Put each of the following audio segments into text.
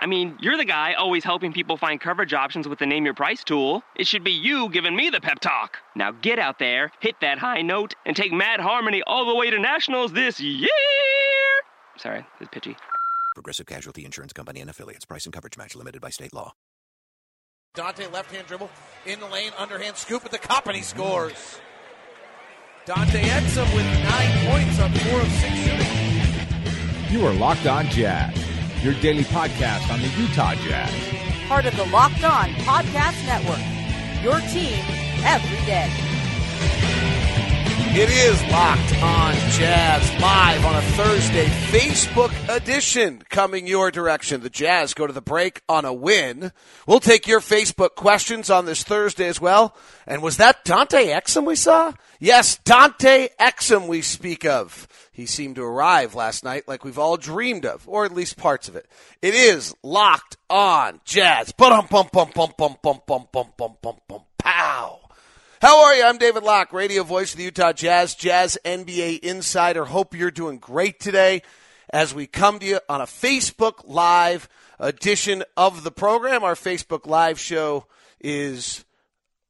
I mean, you're the guy always helping people find coverage options with the Name Your Price tool. It should be you giving me the pep talk. Now get out there, hit that high note, and take Mad Harmony all the way to nationals this year. Sorry, it's pitchy. Progressive Casualty Insurance Company and affiliates. Price and coverage match limited by state law. Dante left hand dribble in the lane, underhand scoop at the cup, and he scores. Dante Exum with nine points on four of six shooting. You are Locked On Jazz, your daily podcast on the Utah Jazz. Part of the Locked On Podcast Network. Your team every day. It is Locked on Jazz live on a Thursday Facebook edition coming your direction. The Jazz go to the break on a win. We'll take your Facebook questions on this Thursday as well. And was that Dante Exum we saw? Yes, Dante Exum we speak of. He seemed to arrive last night like we've all dreamed of, or at least parts of it. It is Locked on Jazz. Pow. How are you? I'm David Locke, radio voice of the Utah Jazz, Jazz NBA insider. Hope you're doing great today as we come to you on a Facebook Live edition of the program. Our Facebook Live show is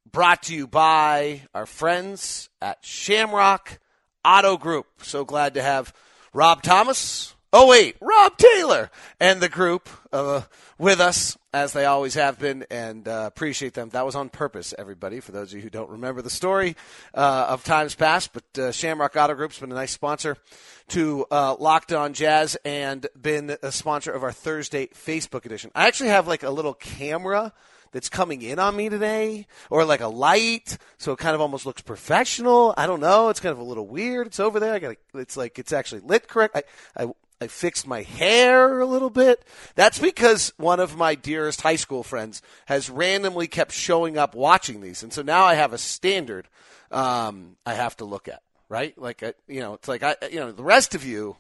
brought to you by our friends at Shamrock Auto Group. So glad to have Rob Thomas. Oh, wait, Rob Taylor and the group uh, with us, as they always have been, and uh, appreciate them. That was on purpose, everybody, for those of you who don't remember the story uh, of times past. But uh, Shamrock Auto Group's been a nice sponsor to uh, Locked On Jazz and been a sponsor of our Thursday Facebook edition. I actually have like a little camera that's coming in on me today, or like a light, so it kind of almost looks professional. I don't know. It's kind of a little weird. It's over there. I got. It's like it's actually lit correct. I, I I fixed my hair a little bit. That's because one of my dearest high school friends has randomly kept showing up watching these, and so now I have a standard um, I have to look at. Right? Like I, you know, it's like I, you know, the rest of you.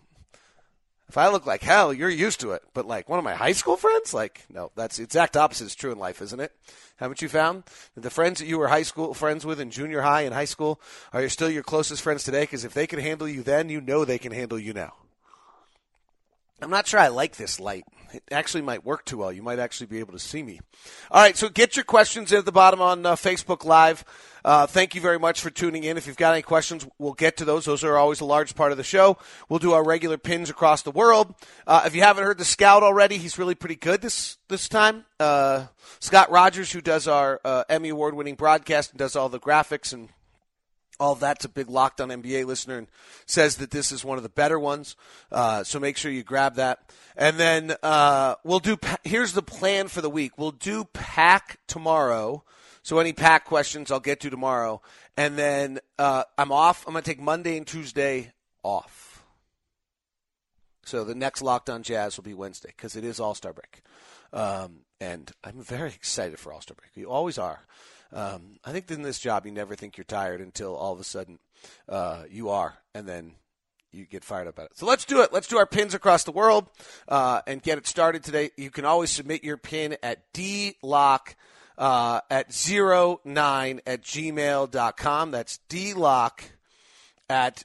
If I look like hell, you're used to it. But like one of my high school friends, like no, that's the exact opposite is true in life, isn't it? Haven't you found that the friends that you were high school friends with in junior high and high school are still your closest friends today? Because if they can handle you then, you know they can handle you now. I'm not sure I like this light. It actually might work too well. You might actually be able to see me. All right, so get your questions in at the bottom on uh, Facebook Live. Uh, thank you very much for tuning in. If you've got any questions, we'll get to those. Those are always a large part of the show. We'll do our regular pins across the world. Uh, if you haven't heard the Scout already, he's really pretty good this this time. Uh, Scott Rogers, who does our uh, Emmy Award winning broadcast and does all the graphics and all that's a big Locked On NBA listener and says that this is one of the better ones. Uh, so make sure you grab that. And then uh, we'll do. Here's the plan for the week. We'll do pack tomorrow. So any pack questions I'll get to tomorrow. And then uh, I'm off. I'm going to take Monday and Tuesday off. So the next Locked On Jazz will be Wednesday because it is All Star break. Um, and I'm very excited for All Star break. You always are. Um, I think in this job, you never think you're tired until all of a sudden uh, you are, and then you get fired up at it. So let's do it. Let's do our pins across the world uh, and get it started today. You can always submit your pin at dlock uh, at 09 at gmail.com. That's dlock at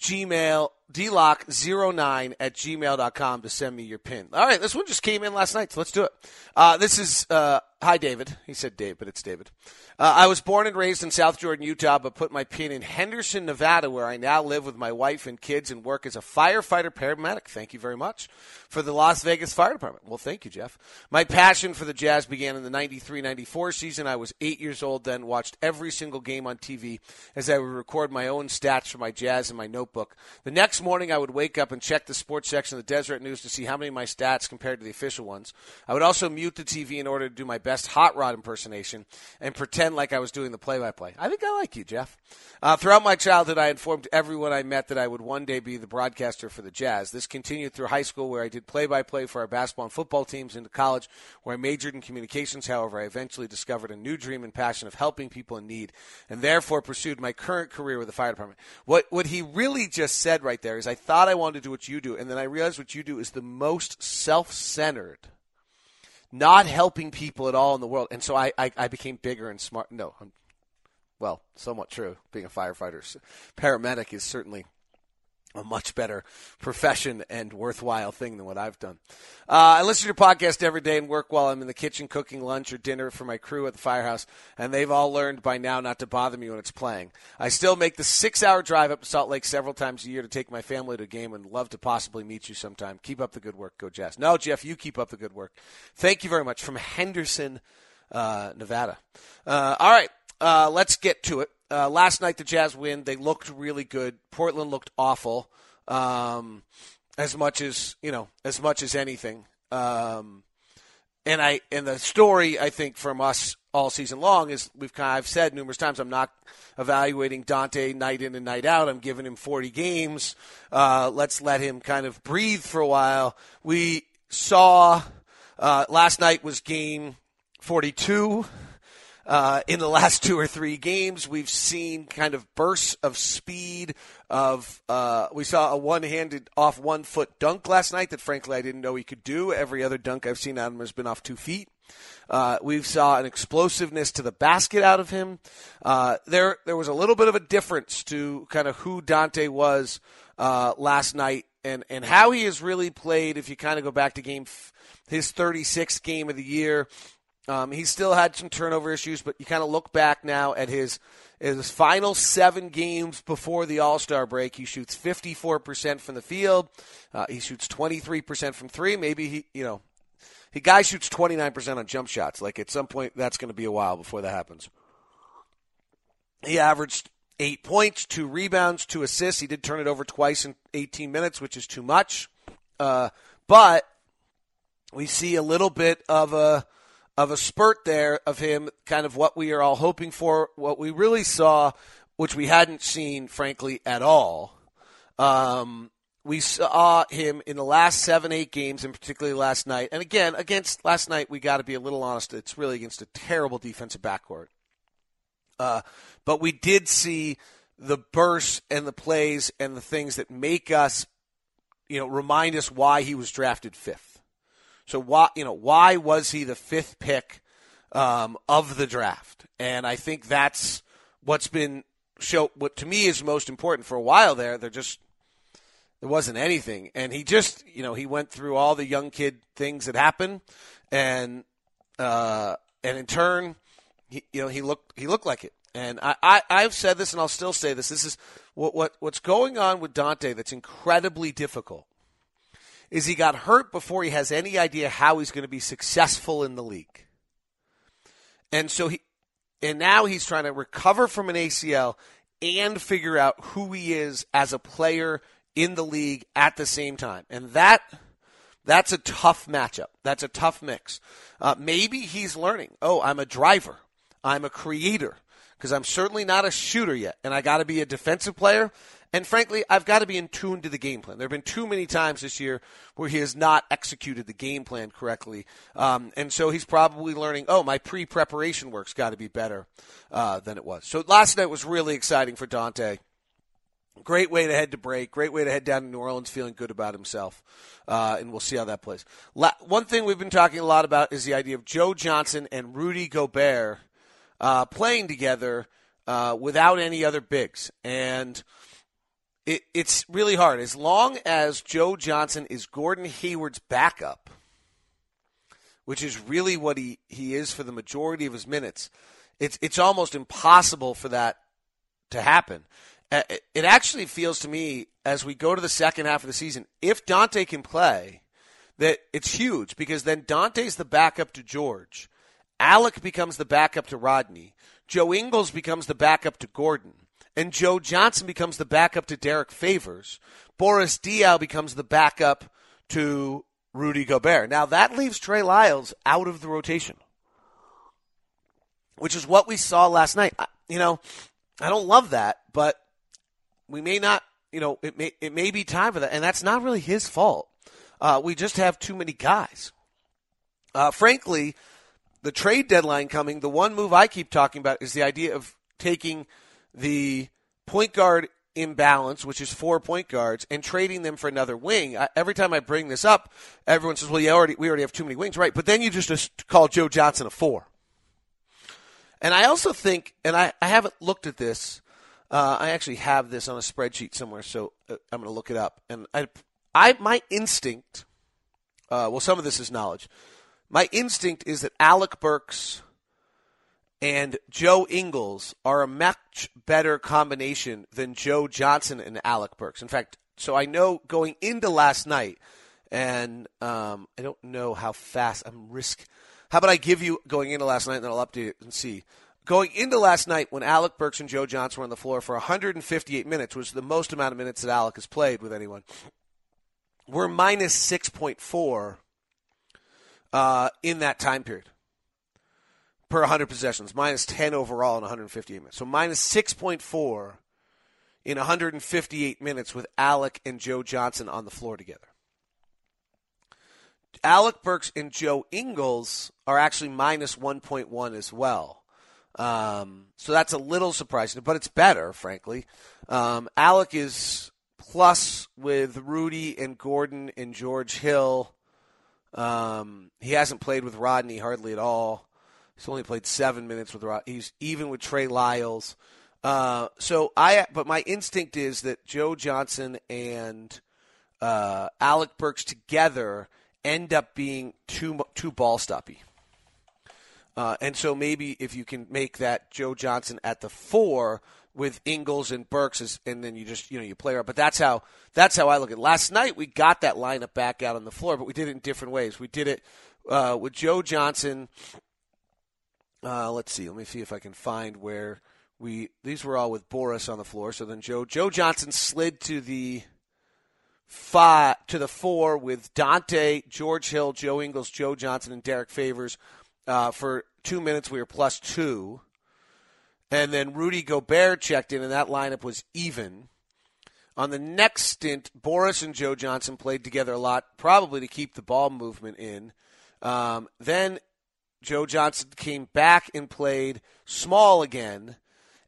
gmail dlock09 at gmail.com to send me your pin. All right, this one just came in last night, so let's do it. Uh, this is, uh, hi, David. He said Dave, but it's David. Uh, I was born and raised in South Jordan, Utah, but put my pin in Henderson, Nevada, where I now live with my wife and kids and work as a firefighter paramedic. Thank you very much for the Las Vegas Fire Department. Well, thank you, Jeff. My passion for the Jazz began in the 93 94 season. I was eight years old then, watched every single game on TV as I would record my own stats for my Jazz in my notebook. The next morning, I would wake up and check the sports section of the Deseret News to see how many of my stats compared to the official ones. I would also mute the TV in order to do my best hot rod impersonation and pretend like I was doing the play-by-play. I think I like you, Jeff. Uh, throughout my childhood, I informed everyone I met that I would one day be the broadcaster for the Jazz. This continued through high school, where I did play-by-play for our basketball and football teams, into college, where I majored in communications. However, I eventually discovered a new dream and passion of helping people in need, and therefore pursued my current career with the fire department. What what he really just said right there is, I thought I wanted to do what you do, and then I realized what you do is the most self-centered, not helping people at all in the world, and so I I, I became bigger and smart. No, I'm, well, somewhat true. Being a firefighter, paramedic is certainly a much better profession and worthwhile thing than what I've done. Uh, I listen to your podcast every day and work while I'm in the kitchen cooking lunch or dinner for my crew at the firehouse, and they've all learned by now not to bother me when it's playing. I still make the six hour drive up to Salt Lake several times a year to take my family to a game and love to possibly meet you sometime. Keep up the good work. Go Jazz. No, Jeff, you keep up the good work. Thank you very much from Henderson, uh, Nevada. Uh, all right, uh, let's get to it. Uh, last night the Jazz win. They looked really good. Portland looked awful. Um, as much as you know, as much as anything. Um, and I and the story I think from us all season long is we've kind of I've said numerous times I'm not evaluating Dante night in and night out. I'm giving him 40 games. Uh, let's let him kind of breathe for a while. We saw uh, last night was game 42. Uh, in the last two or three games, we've seen kind of bursts of speed. Of uh, we saw a one-handed off one foot dunk last night that frankly I didn't know he could do. Every other dunk I've seen out of him has been off two feet. Uh, we saw an explosiveness to the basket out of him. Uh, there, there was a little bit of a difference to kind of who Dante was uh, last night and and how he has really played. If you kind of go back to game, f- his 36th game of the year, um, he still had some turnover issues, but you kind of look back now at his his final seven games before the All Star break. He shoots 54% from the field. Uh, he shoots 23% from three. Maybe he, you know, he guy shoots 29% on jump shots. Like at some point, that's going to be a while before that happens. He averaged eight points, two rebounds, two assists. He did turn it over twice in 18 minutes, which is too much. Uh, but we see a little bit of a of a spurt there of him, kind of what we are all hoping for, what we really saw, which we hadn't seen, frankly, at all. Um, we saw him in the last seven, eight games, and particularly last night. And again, against last night, we got to be a little honest. It's really against a terrible defensive backcourt. Uh, but we did see the bursts and the plays and the things that make us, you know, remind us why he was drafted fifth. So why you know why was he the fifth pick um, of the draft? And I think that's what's been show what to me is most important for a while there. There just there wasn't anything, and he just you know he went through all the young kid things that happen, and uh, and in turn, he, you know he looked he looked like it. And I, I I've said this, and I'll still say this. This is what what what's going on with Dante that's incredibly difficult is he got hurt before he has any idea how he's going to be successful in the league. And so he and now he's trying to recover from an ACL and figure out who he is as a player in the league at the same time. And that that's a tough matchup. That's a tough mix. Uh, maybe he's learning. Oh, I'm a driver. I'm a creator because I'm certainly not a shooter yet, and I got to be a defensive player. And frankly, I've got to be in tune to the game plan. There have been too many times this year where he has not executed the game plan correctly. Um, and so he's probably learning, oh, my pre preparation work's got to be better uh, than it was. So last night was really exciting for Dante. Great way to head to break. Great way to head down to New Orleans feeling good about himself. Uh, and we'll see how that plays. La- one thing we've been talking a lot about is the idea of Joe Johnson and Rudy Gobert uh, playing together uh, without any other bigs. And it, it's really hard. As long as Joe Johnson is Gordon Hayward's backup, which is really what he, he is for the majority of his minutes, it's it's almost impossible for that to happen. It actually feels to me as we go to the second half of the season, if Dante can play, that it's huge because then Dante's the backup to George. Alec becomes the backup to Rodney. Joe Ingles becomes the backup to Gordon. And Joe Johnson becomes the backup to Derrick Favors, Boris Diaw becomes the backup to Rudy Gobert. Now that leaves Trey Lyles out of the rotation, which is what we saw last night. You know, I don't love that, but we may not. You know, it may it may be time for that, and that's not really his fault. Uh, we just have too many guys. Uh, frankly, the trade deadline coming, the one move I keep talking about is the idea of taking the point guard imbalance, which is four point guards, and trading them for another wing. I, every time I bring this up, everyone says, "Well, you already we already have too many wings, right?" But then you just, just call Joe Johnson a four. And I also think, and I, I haven't looked at this. Uh, I actually have this on a spreadsheet somewhere, so uh, I'm going to look it up. And I, I my instinct, uh, well, some of this is knowledge. My instinct is that Alec Burks and Joe Ingles are a much better combination than Joe Johnson and Alec Burks. In fact, so I know going into last night, and um, I don't know how fast I'm risk. How about I give you going into last night, and then I'll update it and see. Going into last night, when Alec Burks and Joe Johnson were on the floor for 158 minutes, which was the most amount of minutes that Alec has played with anyone, we're minus 6.4 uh, in that time period per 100 possessions, minus 10 overall in 158 minutes. So minus 6.4 in 158 minutes with Alec and Joe Johnson on the floor together. Alec Burks and Joe Ingles are actually minus 1.1 as well. Um, so that's a little surprising, but it's better, frankly. Um, Alec is plus with Rudy and Gordon and George Hill. Um, he hasn't played with Rodney hardly at all. He's only played seven minutes with Rod. He's even with Trey Lyles. Uh, so I, but my instinct is that Joe Johnson and uh, Alec Burks together end up being too too ball stoppy. Uh, and so maybe if you can make that Joe Johnson at the four with Ingles and Burks, is, and then you just you know you play her. But that's how that's how I look at. it. Last night we got that lineup back out on the floor, but we did it in different ways. We did it uh, with Joe Johnson uh, let's see. Let me see if I can find where we. These were all with Boris on the floor. So then Joe Joe Johnson slid to the five to the four with Dante, George Hill, Joe Ingles, Joe Johnson, and Derrick Favors. Uh, for two minutes, we were plus two. And then Rudy Gobert checked in, and that lineup was even. On the next stint, Boris and Joe Johnson played together a lot, probably to keep the ball movement in. Um, then Joe Johnson came back and played small again,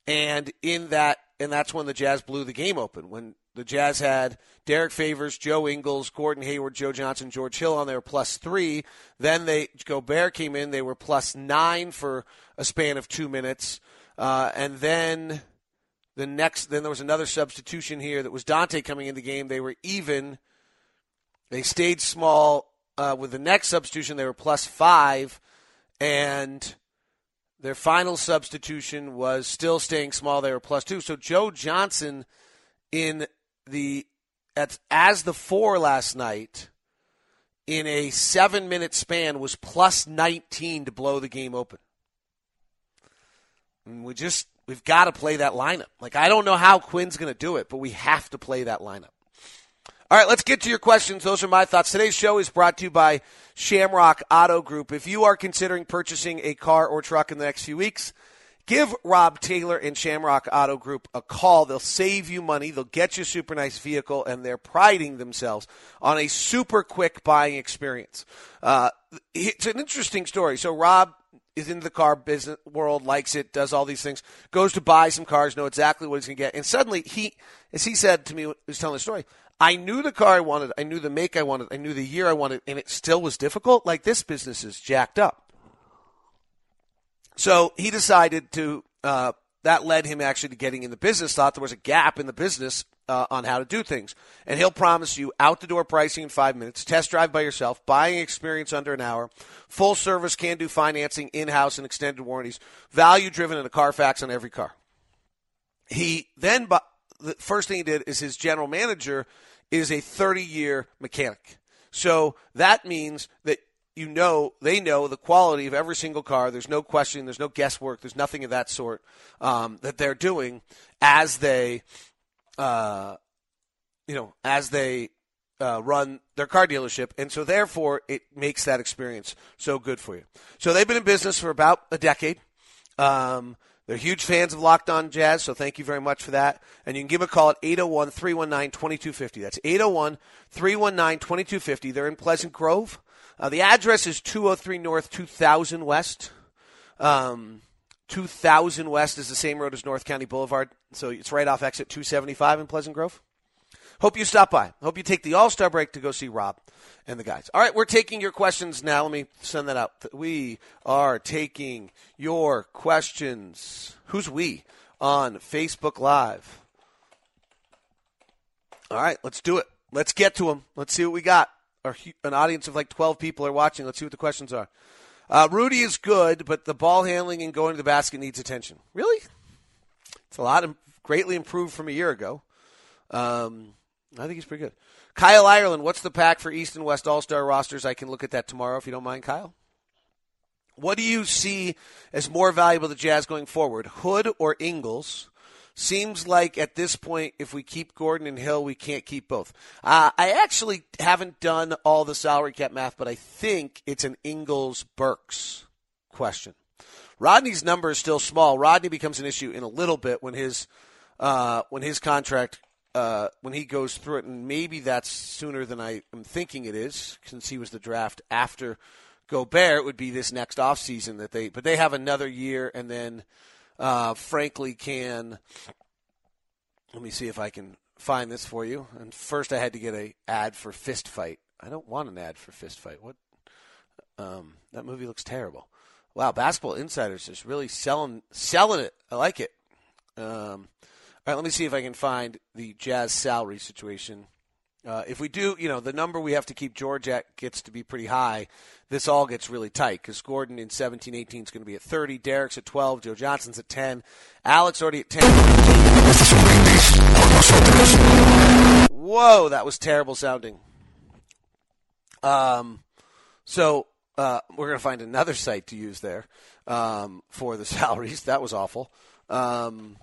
and in that and that's when the Jazz blew the game open. When the Jazz had Derrick Favors, Joe Ingles, Gordon Hayward, Joe Johnson, George Hill on there plus three. Then they Gobert came in; they were plus nine for a span of two minutes, uh, and then the next then there was another substitution here that was Dante coming in the game. They were even. They stayed small uh, with the next substitution. They were plus five and their final substitution was still staying small. They were plus two. So Joe Johnson in the at, as the four last night in a seven minute span was plus 19 to blow the game open. And we just we've got to play that lineup. Like I don't know how Quin's going to do it, but we have to play that lineup. All right, let's get to your questions. Those are my thoughts. Today's show is brought to you by Shamrock Auto Group. If you are considering purchasing a car or truck in the next few weeks, give Rob Taylor and Shamrock Auto Group a call. They'll save you money. They'll get you a super nice vehicle, and they're priding themselves on a super quick buying experience. Uh, it's an interesting story. So, Rob is in the car business world, likes it, does all these things, goes to buy some cars, know exactly what he's going to get, and suddenly he, as he said to me, he was telling the story, I knew the car I wanted, I knew the make I wanted, I knew the year I wanted, and it still was difficult. Like this business is jacked up. So he decided to. Uh, that led him actually to getting in the business. Thought there was a gap in the business uh, on how to do things, and he'll promise you out the door pricing in five minutes, test drive by yourself, buying experience under an hour, full service, can do financing in house and extended warranties, value driven, and a Carfax on every car. He then the first thing he did is his general manager is a 30 year mechanic. So that means that you know they know the quality of every single car. There's no question. There's no guesswork. There's nothing of that sort um, that they're doing as they, uh, you know, as they uh, run their car dealership, and so therefore it makes that experience so good for you. So they've been in business for about a decade. Um, they're huge fans of Locked On Jazz, so thank you very much for that. And you can give them a call at 801 319 2250. That's 801 319 2250. They're in Pleasant Grove. Uh, the address is 203 North, 2000 West. Um, 2000 West is the same road as North County Boulevard, so it's right off exit 275 in Pleasant Grove. Hope you stop by. Hope you take the All Star break to go see Rob and the guys. All right, we're taking your questions now. Let me send that out. We are taking your questions. Who's we on Facebook Live? All right, let's do it. Let's get to them. Let's see what we got. Our, an audience of like 12 people are watching. Let's see what the questions are. Uh, Rudy is good, but the ball handling and going to the basket needs attention. Really? It's a lot of, greatly improved from a year ago. Um, I think he's pretty good. Kyle Ireland, what's the pack for East and West All Star rosters? I can look at that tomorrow if you don't mind, Kyle. What do you see as more valuable to Jazz going forward, Hood or Ingles? Seems like at this point, if we keep Gordon and Hill, we can't keep both. Uh, I actually haven't done all the salary cap math, but I think it's an Ingles Burks question. Rodney's number is still small. Rodney becomes an issue in a little bit when his uh, when his contract uh, when he goes through it, and maybe that's sooner than I am thinking it is, since he was the draft after Gobert. It would be this next offseason that they, but they have another year, and then uh, frankly can. Let me see if I can find this for you. And first, I had to get a ad for Fist Fight. I don't want an ad for Fist Fight. What? Um, that movie looks terrible. Wow, Basketball Insiders is really selling selling it. I like it. Um, all right, let me see if I can find the Jazz salary situation. Uh, if we do, you know, the number we have to keep George at gets to be pretty high. This all gets really tight because Gordon in 17 18 is going to be at 30. Derrick's at 12. Joe Johnson's at 10. Alec's already at 10. Whoa, that was terrible sounding. Um, so uh, we're going to find another site to use there um, for the salaries. That was awful. Um,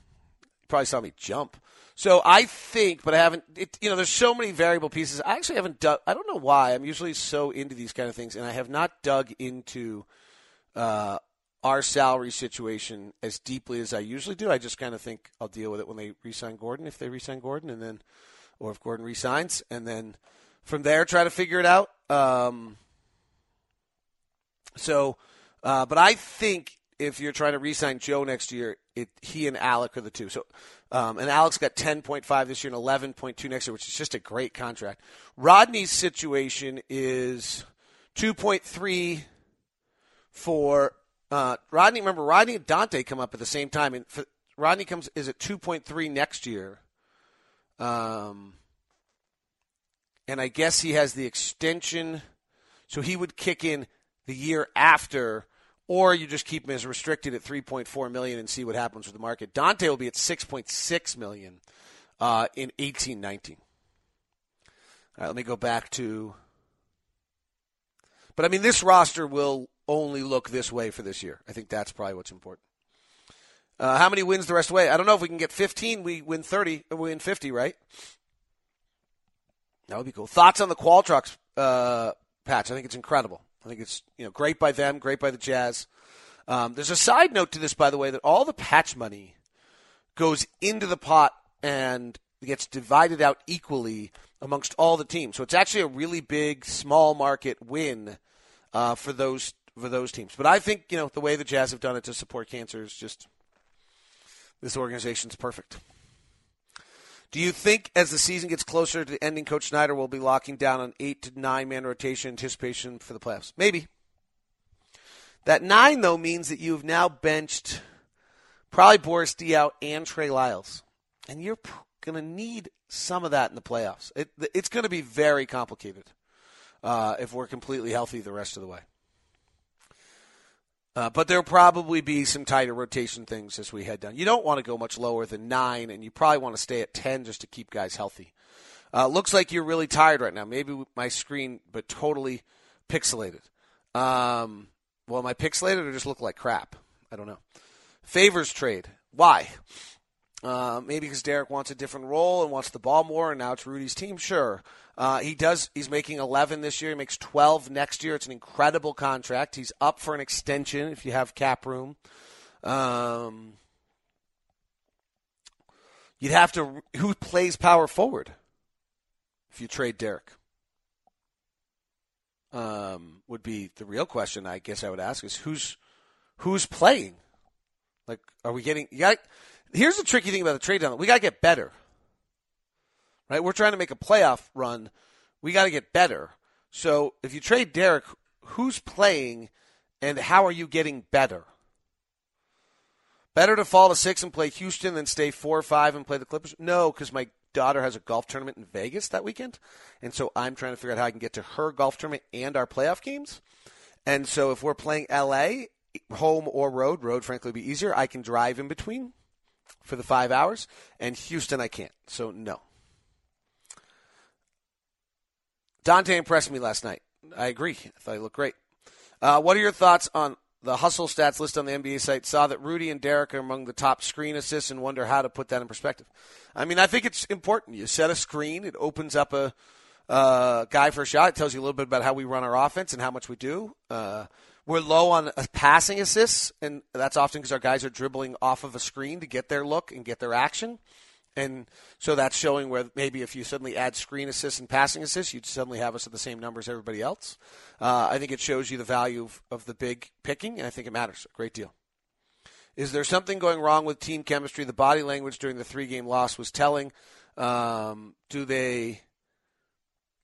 probably saw me jump. So I think, but I haven't. It, you know, there's so many variable pieces. I actually haven't dug. I don't know why. I'm usually so into these kind of things, and I have not dug into uh, our salary situation as deeply as I usually do. I just kind of think I'll deal with it when they resign Gordon, if they resign Gordon, and then, or if Gordon resigns, and then from there try to figure it out. Um, so, uh, but I think if you're trying to re-sign Joe next year, it, he and Alec are the two. So, um, and Alec's got 10.5 this year and 11.2 next year, which is just a great contract. Rodney's situation is 2.3 for uh, Rodney. Remember, Rodney and Dante come up at the same time, and for, Rodney comes is at 2.3 next year. Um, and I guess he has the extension, so he would kick in the year after or you just keep him as restricted at 3.4 million and see what happens with the market. Dante will be at 6.6 million uh, in 18-19. All right, let me go back to. But I mean, this roster will only look this way for this year. I think that's probably what's important. Uh, how many wins the rest of the way? I don't know if we can get 15. We win 30. We win 50, right? That would be cool. Thoughts on the Qualtrics uh, patch? I think it's incredible. I think it's you know great by them, great by the Jazz. Um, there's a side note to this, by the way, that all the patch money goes into the pot and gets divided out equally amongst all the teams. So it's actually a really big small market win uh, for those for those teams. But I think you know the way the Jazz have done it to support cancer is just this organization's perfect. Do you think as the season gets closer to ending, Coach Snyder will be locking down an eight to nine man rotation anticipation for the playoffs? Maybe. That nine, though, means that you've now benched probably Boris Diaw and Trey Lyles. And you're going to need some of that in the playoffs. It, it's going to be very complicated uh, if we're completely healthy the rest of the way. Uh, but there'll probably be some tighter rotation things as we head down. You don't want to go much lower than nine, and you probably want to stay at 10 just to keep guys healthy. Uh, looks like you're really tired right now. Maybe my screen, but totally pixelated. Um, well, my pixelated later just look like crap. I don't know. Favors trade. Why? Uh, maybe because Derrick wants a different role and wants the ball more, and now it's Rudy's team. Sure, uh, he does. He's making 11 this year. He makes 12 next year. It's an incredible contract. He's up for an extension if you have cap room. Um, you'd have to. Who plays power forward if you trade Derrick? Um, would be the real question. I guess I would ask is who's who's playing. Like, are we getting? Got. Here's the tricky thing about the trade deadline. We got to get better. Right? We're trying to make a playoff run. We got to get better. So if you trade Derrick, who's playing, and how are you getting better? Better to fall to six and play Houston than stay four or five and play the Clippers? No, because my daughter has a golf tournament in Vegas that weekend, and so I'm trying to figure out how I can get to her golf tournament and our playoff games. And so if we're playing LA, home or road, road frankly would be easier. I can drive in between for the five hours, and Houston I can't. So no. Dante impressed me last night. I agree. I thought he looked great. Uh, what are your thoughts on the hustle stats list on the NBA site? Saw that Rudy and Derrick are among the top screen assists and wonder how to put that in perspective. I mean, I think it's important. You set a screen, it opens up a uh, guy for a shot. It tells you a little bit about how we run our offense and how much we do. Uh, we're low on passing assists, and that's often because our guys are dribbling off of a screen to get their look and get their action. And so that's showing where maybe if you suddenly add screen assists and passing assists, you'd suddenly have us at the same number as everybody else. Uh, I think it shows you the value of, of the big picking, and I think it matters a great deal. Is there something going wrong with team chemistry? The body language during the three game loss was telling. Um, do they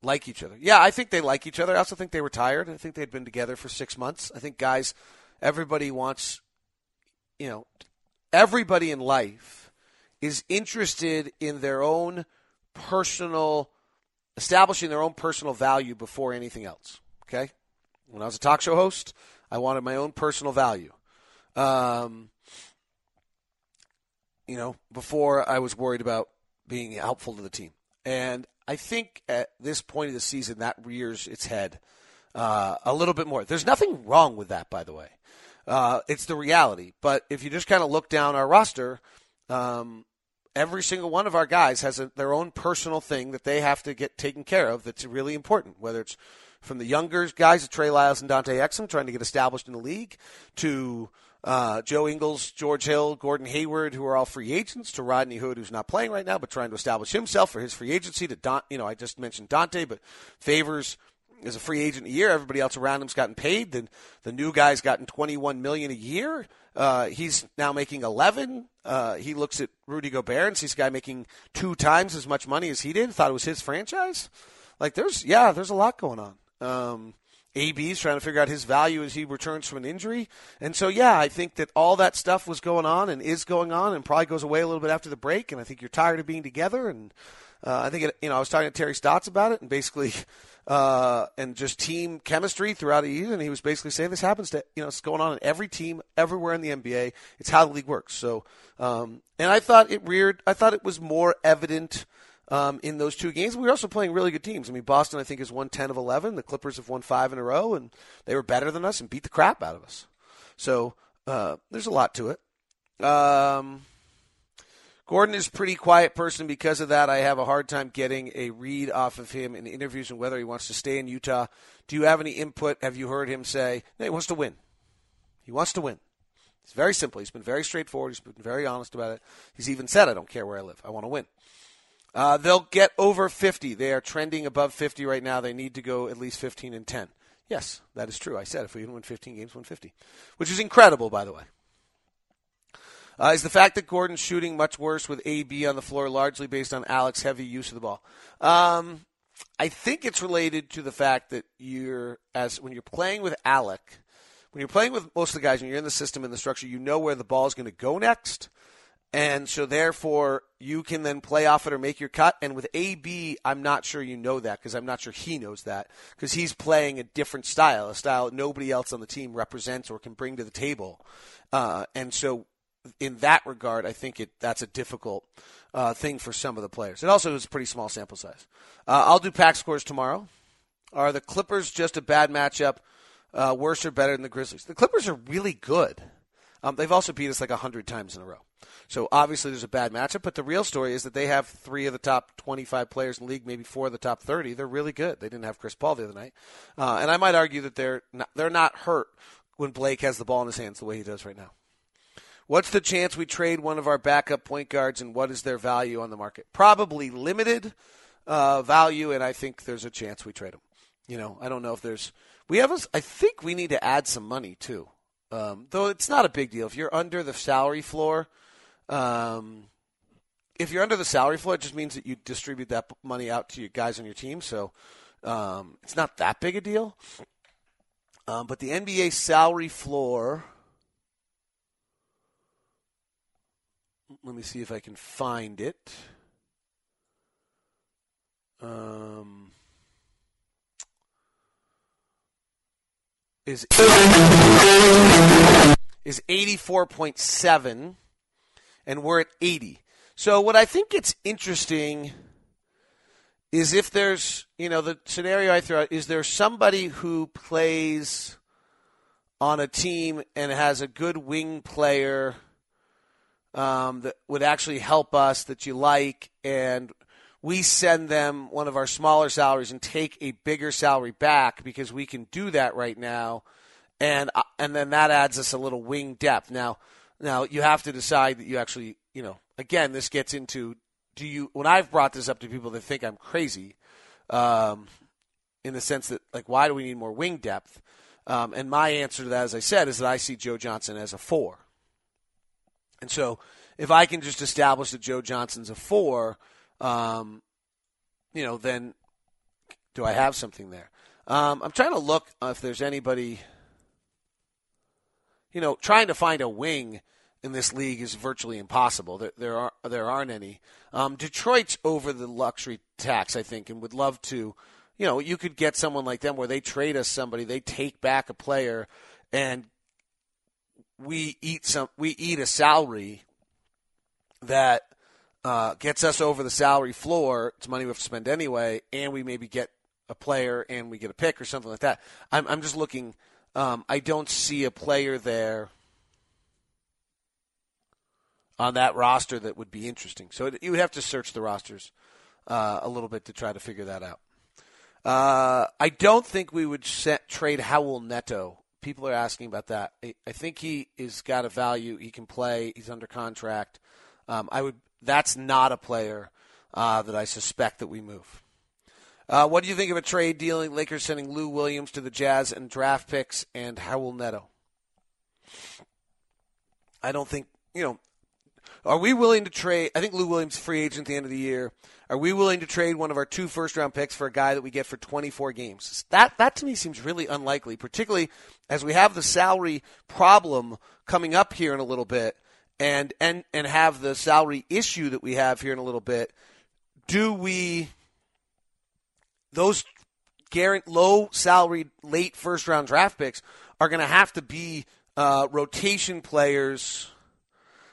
like each other? Yeah, I think they like each other. I also think they were tired. I think they'd been together for six months. I think guys, everybody wants, you know, everybody in life is interested in their own personal, establishing their own personal value before anything else. Okay? When I was a talk show host, I wanted my own personal value. Um, you know, before I was worried about being helpful to the team. And I think at this point of the season, that rears its head uh, a little bit more. There's nothing wrong with that, by the way. Uh, it's the reality. But if you just kind of look down our roster, um, every single one of our guys has a, their own personal thing that they have to get taken care of that's really important, whether it's from the younger guys, Trey Lyles and Dante Exum, trying to get established in the league, to uh, Joe Ingles, George Hill, Gordon Hayward, who are all free agents, to Rodney Hood, who's not playing right now, but trying to establish himself for his free agency. To Don, you know, I just mentioned Dante, but Favors is a free agent a year. Everybody else around him's gotten paid. Then the new guy's gotten 21 million a year. Uh, he's now making 11. Uh, he looks at Rudy Gobert and sees a guy making two times as much money as he did. Thought it was his franchise. Like there's yeah, there's a lot going on. Um, AB's trying to figure out his value as he returns from an injury. And so, yeah, I think that all that stuff was going on and is going on and probably goes away a little bit after the break. And I think you're tired of being together. And uh, I think, it, you know, I was talking to Terry Stotts about it and basically, uh, and just team chemistry throughout the year. And he was basically saying this happens to, you know, it's going on in every team everywhere in the NBA. It's how the league works. So, um, and I thought it reared, I thought it was more evident – um, in those two games. We were also playing really good teams. I mean, Boston, I think, has won 10 of 11. The Clippers have won five in a row, and they were better than us and beat the crap out of us. So uh, there's a lot to it. Um, Gordon is a pretty quiet person. Because of that, I have a hard time getting a read off of him in interviews and whether he wants to stay in Utah. Do you have any input? Have you heard him say no, he wants to win? He wants to win. It's very simple. He's been very straightforward. He's been very honest about it. He's even said, I don't care where I live. I want to win. Uh, they'll get over 50. They are trending above 50 right now. They need to go at least 15 and 10. Yes, that is true. I said if we can win 15 games, win 50, which is incredible, by the way. Uh, is the fact that Gordon's shooting much worse with AB on the floor largely based on Alec's heavy use of the ball? Um, I think it's related to the fact that you're as when you're playing with Alec, when you're playing with most of the guys, when you're in the system and the structure, you know where the ball is going to go next. And so, therefore, you can then play off it or make your cut. And with AB, I'm not sure you know that because I'm not sure he knows that because he's playing a different style, a style nobody else on the team represents or can bring to the table. Uh, and so, in that regard, I think it that's a difficult uh, thing for some of the players. It also is a pretty small sample size. Uh, I'll do pack scores tomorrow. Are the Clippers just a bad matchup uh, worse or better than the Grizzlies. The Clippers are really good. Um, they've also beat us like 100 times in a row. So obviously there's a bad matchup, but the real story is that they have three of the top 25 players in the league, maybe four of the top 30. They're really good. They didn't have Chris Paul the other night, uh, and I might argue that they're not, they're not hurt when Blake has the ball in his hands the way he does right now. What's the chance we trade one of our backup point guards, and what is their value on the market? Probably limited uh, value, and I think there's a chance we trade them. You know, I don't know if there's. We have. A, I think we need to add some money too, um, though it's not a big deal. If you're under the salary floor, um, if you're under the salary floor, it just means that you distribute that money out to your guys on your team. So um, it's not that big a deal. Um, but the NBA salary floor. Let me see if I can find it. Um, is is 84.7 and we're at 80. So what I think it's interesting is if there's, you know, the scenario I throw out is there somebody who plays on a team and has a good wing player um, that would actually help us that you like, and we send them one of our smaller salaries and take a bigger salary back because we can do that right now, and uh, and then that adds us a little wing depth. Now, now you have to decide that you actually, you know, again, this gets into do you when I've brought this up to people that think I'm crazy, um, in the sense that like why do we need more wing depth? Um, and my answer to that, as I said, is that I see Joe Johnson as a four. And so if I can just establish that Joe Johnson's a four, um, you know, then do I have something there? Um, I'm trying to look if there's anybody, you know, trying to find a wing in this league is virtually impossible. There, there are there aren't any. Um, Detroit's over the luxury tax, I think, and would love to. You know, you could get someone like them where they trade us somebody, they take back a player, and we eat some we eat a salary that uh, gets us over the salary floor. It's money we have to spend anyway, and we maybe get a player and we get a pick or something like that. I'm, I'm just looking. Um, I don't see a player there on that roster that would be interesting. So it, you would have to search the rosters uh, a little bit to try to figure that out. Uh, I don't think we would set, trade Raul Neto people are asking about that. I, I think he is got a value. He can play. He's under contract. Um, I would. That's not a player uh, that I suspect that we move. Uh, what do you think of a trade dealing Lakers sending Lou Williams to the Jazz and draft picks and Raul Neto? I don't think you know. Are we willing to trade? I think Lou Williams free agent at the end of the year. Are we willing to trade one of our two first round picks for a guy that we get for 24 games? That that to me seems really unlikely, particularly as we have the salary problem coming up here in a little bit and and and have the salary issue that we have here in a little bit. Do we those low salary late first round draft picks are going to have to be uh, rotation players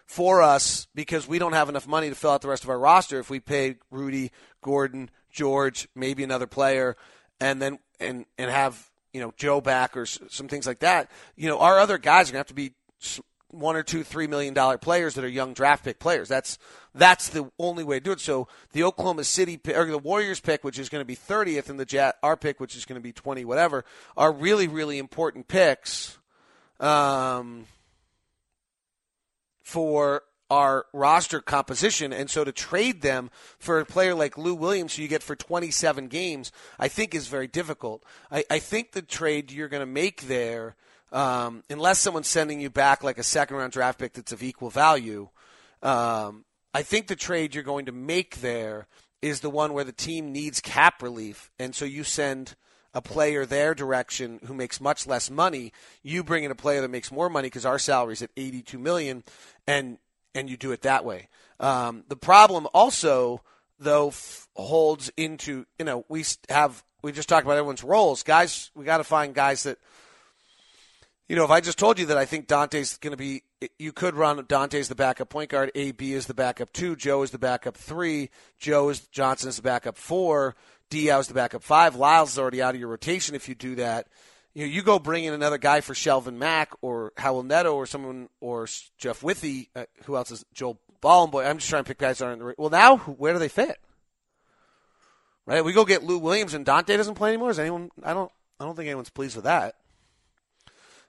for us because we don't have enough money to fill out the rest of our roster if we pay Rudy, Gordon, George, maybe another player, and then and and have you know Joe back or some things like that. You know, our other guys are gonna have to be one or two, three million dollar players that are young draft pick players. That's that's the only way to do it. So the Oklahoma City or the Warriors pick, which is going to be 30th, and the Jet, our pick, which is going to be 20, whatever, are really really important picks. Um, for our roster composition. And so to trade them for a player like Lou Williams, who you get for 27 games, I think is very difficult. I, I think the trade you're going to make there, um, unless someone's sending you back like a second round draft pick that's of equal value, um, I think the trade you're going to make there is the one where the team needs cap relief. And so you send a player their direction who makes much less money. You bring in a player that makes more money because our salary's at 82 million, and and you do it that way. Um, the problem also, though, f- holds into you know we have we just talked about everyone's roles. Guys, we got to find guys that. You know, if I just told you that I think Dante's going to be, you could run Dante's the backup point guard, AB is the backup two, Joe is the backup three, Joe is Johnson is the backup four. Diaw's the backup five. Lyles is already out of your rotation if you do that. you know, you go bring in another guy for Shelvin Mack or Raul Neto or someone or Jeff Withey. Uh, who else is Joel Bolomboy? I'm just trying to pick guys that aren't. The, well, now where do they fit? Right, we go get Lou Williams and Dante doesn't play anymore. Is anyone? I don't. I don't think anyone's pleased with that.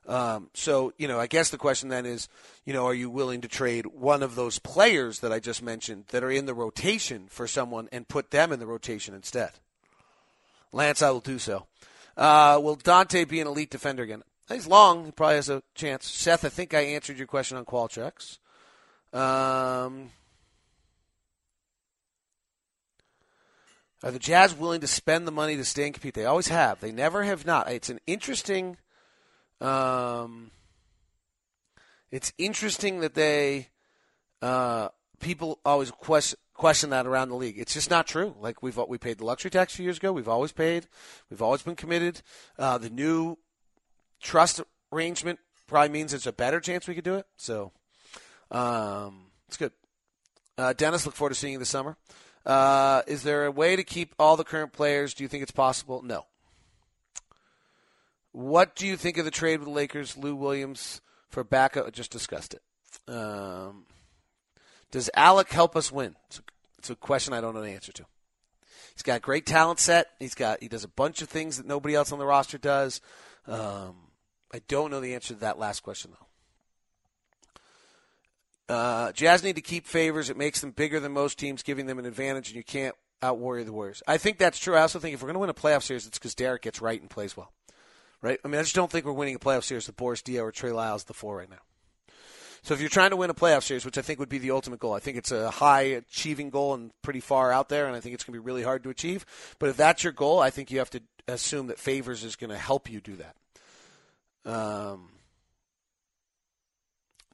Um, so, you know, I guess the question then is, you know, are you willing to trade one of those players that I just mentioned that are in the rotation for someone and put them in the rotation instead? Lance, I will do so. Uh, will Dante be an elite defender again? He's long. He probably has a chance. Seth, I think I answered your question on Qualtrics. Um, are the Jazz willing to spend the money to stay and compete? They always have. They never have not. It's an interesting um, it's interesting that they uh, people always question question that around the league. It's just not true. Like we've we paid the luxury tax a few years ago. We've always paid. We've always been committed. Uh, the new trust arrangement probably means there's a better chance we could do it. So um, it's good. Uh, Dennis, look forward to seeing you this summer. Uh, is there a way to keep all the current players? Do you think it's possible? No. What do you think of the trade with the Lakers, Lou Williams for backup? Just discussed it. Um, does Alec help us win? It's a, it's a, question I don't know the answer to. He's got great talent set. He's got he does a bunch of things that nobody else on the roster does. Um, I don't know the answer to that last question though. Uh, Jazz need to keep favors. It makes them bigger than most teams, giving them an advantage, and you can't out warrior the Warriors. I think that's true. I also think if we're going to win a playoff series, it's because Derrick gets right and plays well right? I mean, I just don't think we're winning a playoff series with Boris Diaw or Trey Lyles the four right now. So if you're trying to win a playoff series, which I think would be the ultimate goal, I think it's a high achieving goal and pretty far out there, and I think it's going to be really hard to achieve. But if that's your goal, I think you have to assume that Favors is going to help you do that. Um,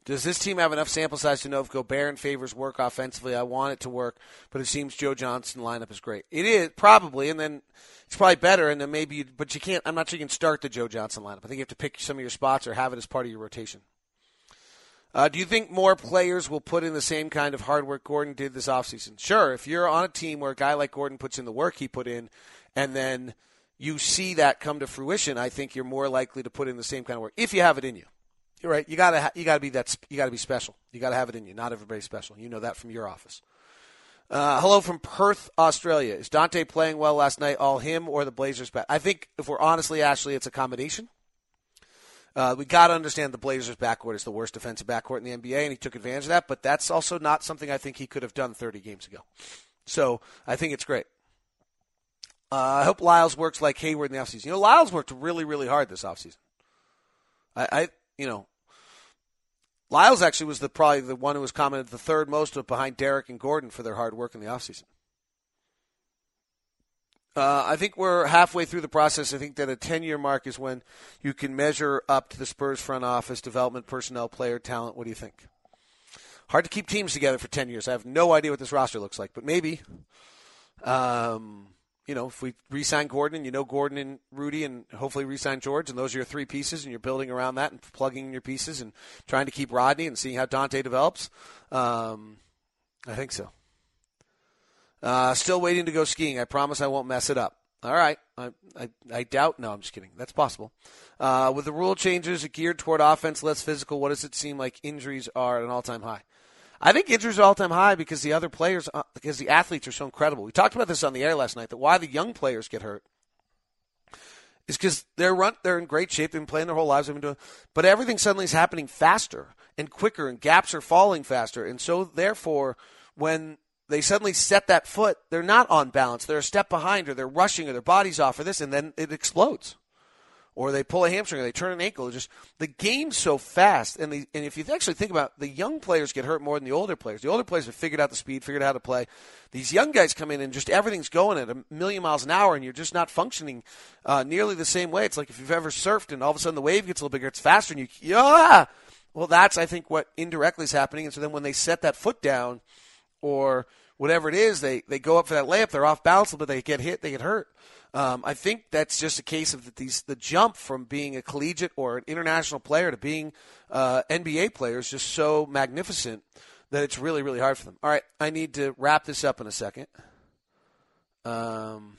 does this team have enough sample size to know if Gobert and Favors work offensively? I want it to work, but it seems Joe Johnson lineup is great. It is probably, and then it's probably better, and then maybe, but you can't. I'm not sure you can start the Joe Johnson lineup. I think you have to pick some of your spots or have it as part of your rotation. Uh, do you think more players will put in the same kind of hard work Gordon did this offseason? Sure. If you're on a team where a guy like Gordon puts in the work he put in, and then you see that come to fruition, I think you're more likely to put in the same kind of work if you have it in you. You're right. You gotta you gotta be that you gotta be special. You gotta have it in you. Not everybody's special. You know that from your office. Uh, hello from Perth, Australia. Is Dante playing well last night? All him or the Blazers? Back? I think if we're honestly, Ashley, it's a combination. Uh, we got to understand the Blazers' backcourt is the worst defensive backcourt in the NBA, and he took advantage of that. But that's also not something I think he could have done 30 games ago. So I think it's great. Uh, I hope Lyles works like Hayward in the offseason. You know, Lyles worked really, really hard this offseason. I, I you know, Lyles actually was the probably the one who was commented the third most behind Derrick and Gordon for their hard work in the offseason. Uh, I think we're halfway through the process. I think that a 10 year mark is when you can measure up to the Spurs front office, development, personnel, player, talent. What do you think? Hard to keep teams together for 10 years. I have no idea what this roster looks like, but maybe. Um, you know, if we re-sign Gordon, you know Gordon and Rudy, and hopefully re-sign George, and those are your three pieces, and you're building around that and plugging in your pieces and trying to keep Rodney and seeing how Dante develops. Um, I think so. Uh, still waiting to go skiing. I promise I won't mess it up. All right. I, I, I doubt. No, I'm just kidding. That's possible. Uh, with the rule changes geared toward offense, less physical, what does it seem like injuries are at an all-time high? I think injuries are all time high because the other players, uh, because the athletes are so incredible. We talked about this on the air last night that why the young players get hurt is because they're run, they're in great shape, they've been playing their whole lives, they've been doing, but everything suddenly is happening faster and quicker, and gaps are falling faster, and so therefore, when they suddenly set that foot, they're not on balance, they're a step behind, or they're rushing, or their body's off, or this, and then it explodes or they pull a hamstring or they turn an ankle. Just the game's so fast, and the, and if you actually think about it, the young players get hurt more than the older players. The older players have figured out the speed, figured out how to play. These young guys come in and just everything's going at a million miles an hour, and you're just not functioning uh, nearly the same way. It's like if you've ever surfed and all of a sudden the wave gets a little bigger, it's faster, and you yeah. Well, that's I think what indirectly is happening. And so then when they set that foot down, or whatever it is, they they go up for that layup, they're off balance, but they get hit, they get hurt. Um, I think that's just a case of these the jump from being a collegiate or an international player to being uh, NBA player is just so magnificent that it's really really hard for them. All right, I need to wrap this up in a second. Um,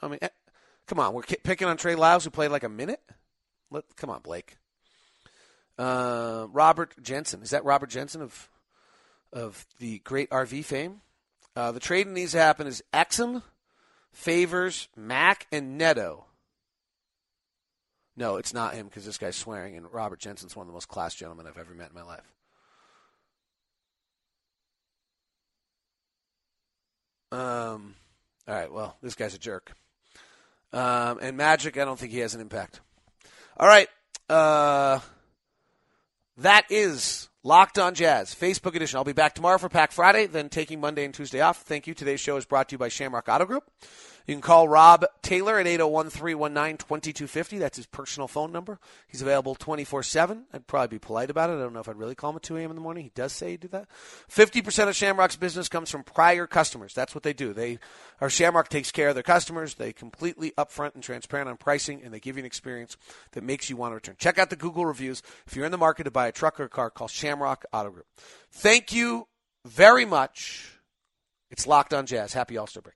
I mean, Come on, we're picking on Trey Lyles who played like a minute. Let, come on, Blake. Uh, Robert Jensen is that Robert Jensen of of the great RV fame? Uh, the trade needs to happen is Exum, Favors, Mack, and Neto. No, it's not him because this guy's swearing, and Robert Jensen's one of the most class gentlemen I've ever met in my life. Um, all right, well, this guy's a jerk. Um, and Magic, I don't think he has an impact. All right, uh, that is Locked on Jazz, Facebook edition. I'll be back tomorrow for Pack Friday, then taking Monday and Tuesday off. Thank you. Today's show is brought to you by Shamrock Auto Group. You can call Rob Taylor at 801 319 2250. That's his personal phone number. He's available 24 7. I'd probably be polite about it. I don't know if I'd really call him at 2 a.m. in the morning. He does say he did that. 50% of Shamrock's business comes from prior customers. That's what they do. They, our Shamrock takes care of their customers. They completely upfront and transparent on pricing, and they give you an experience that makes you want to return. Check out the Google reviews. If you're in the market to buy a truck or a car, call Shamrock Auto Group. Thank you very much. It's Locked on Jazz. Happy All Star break.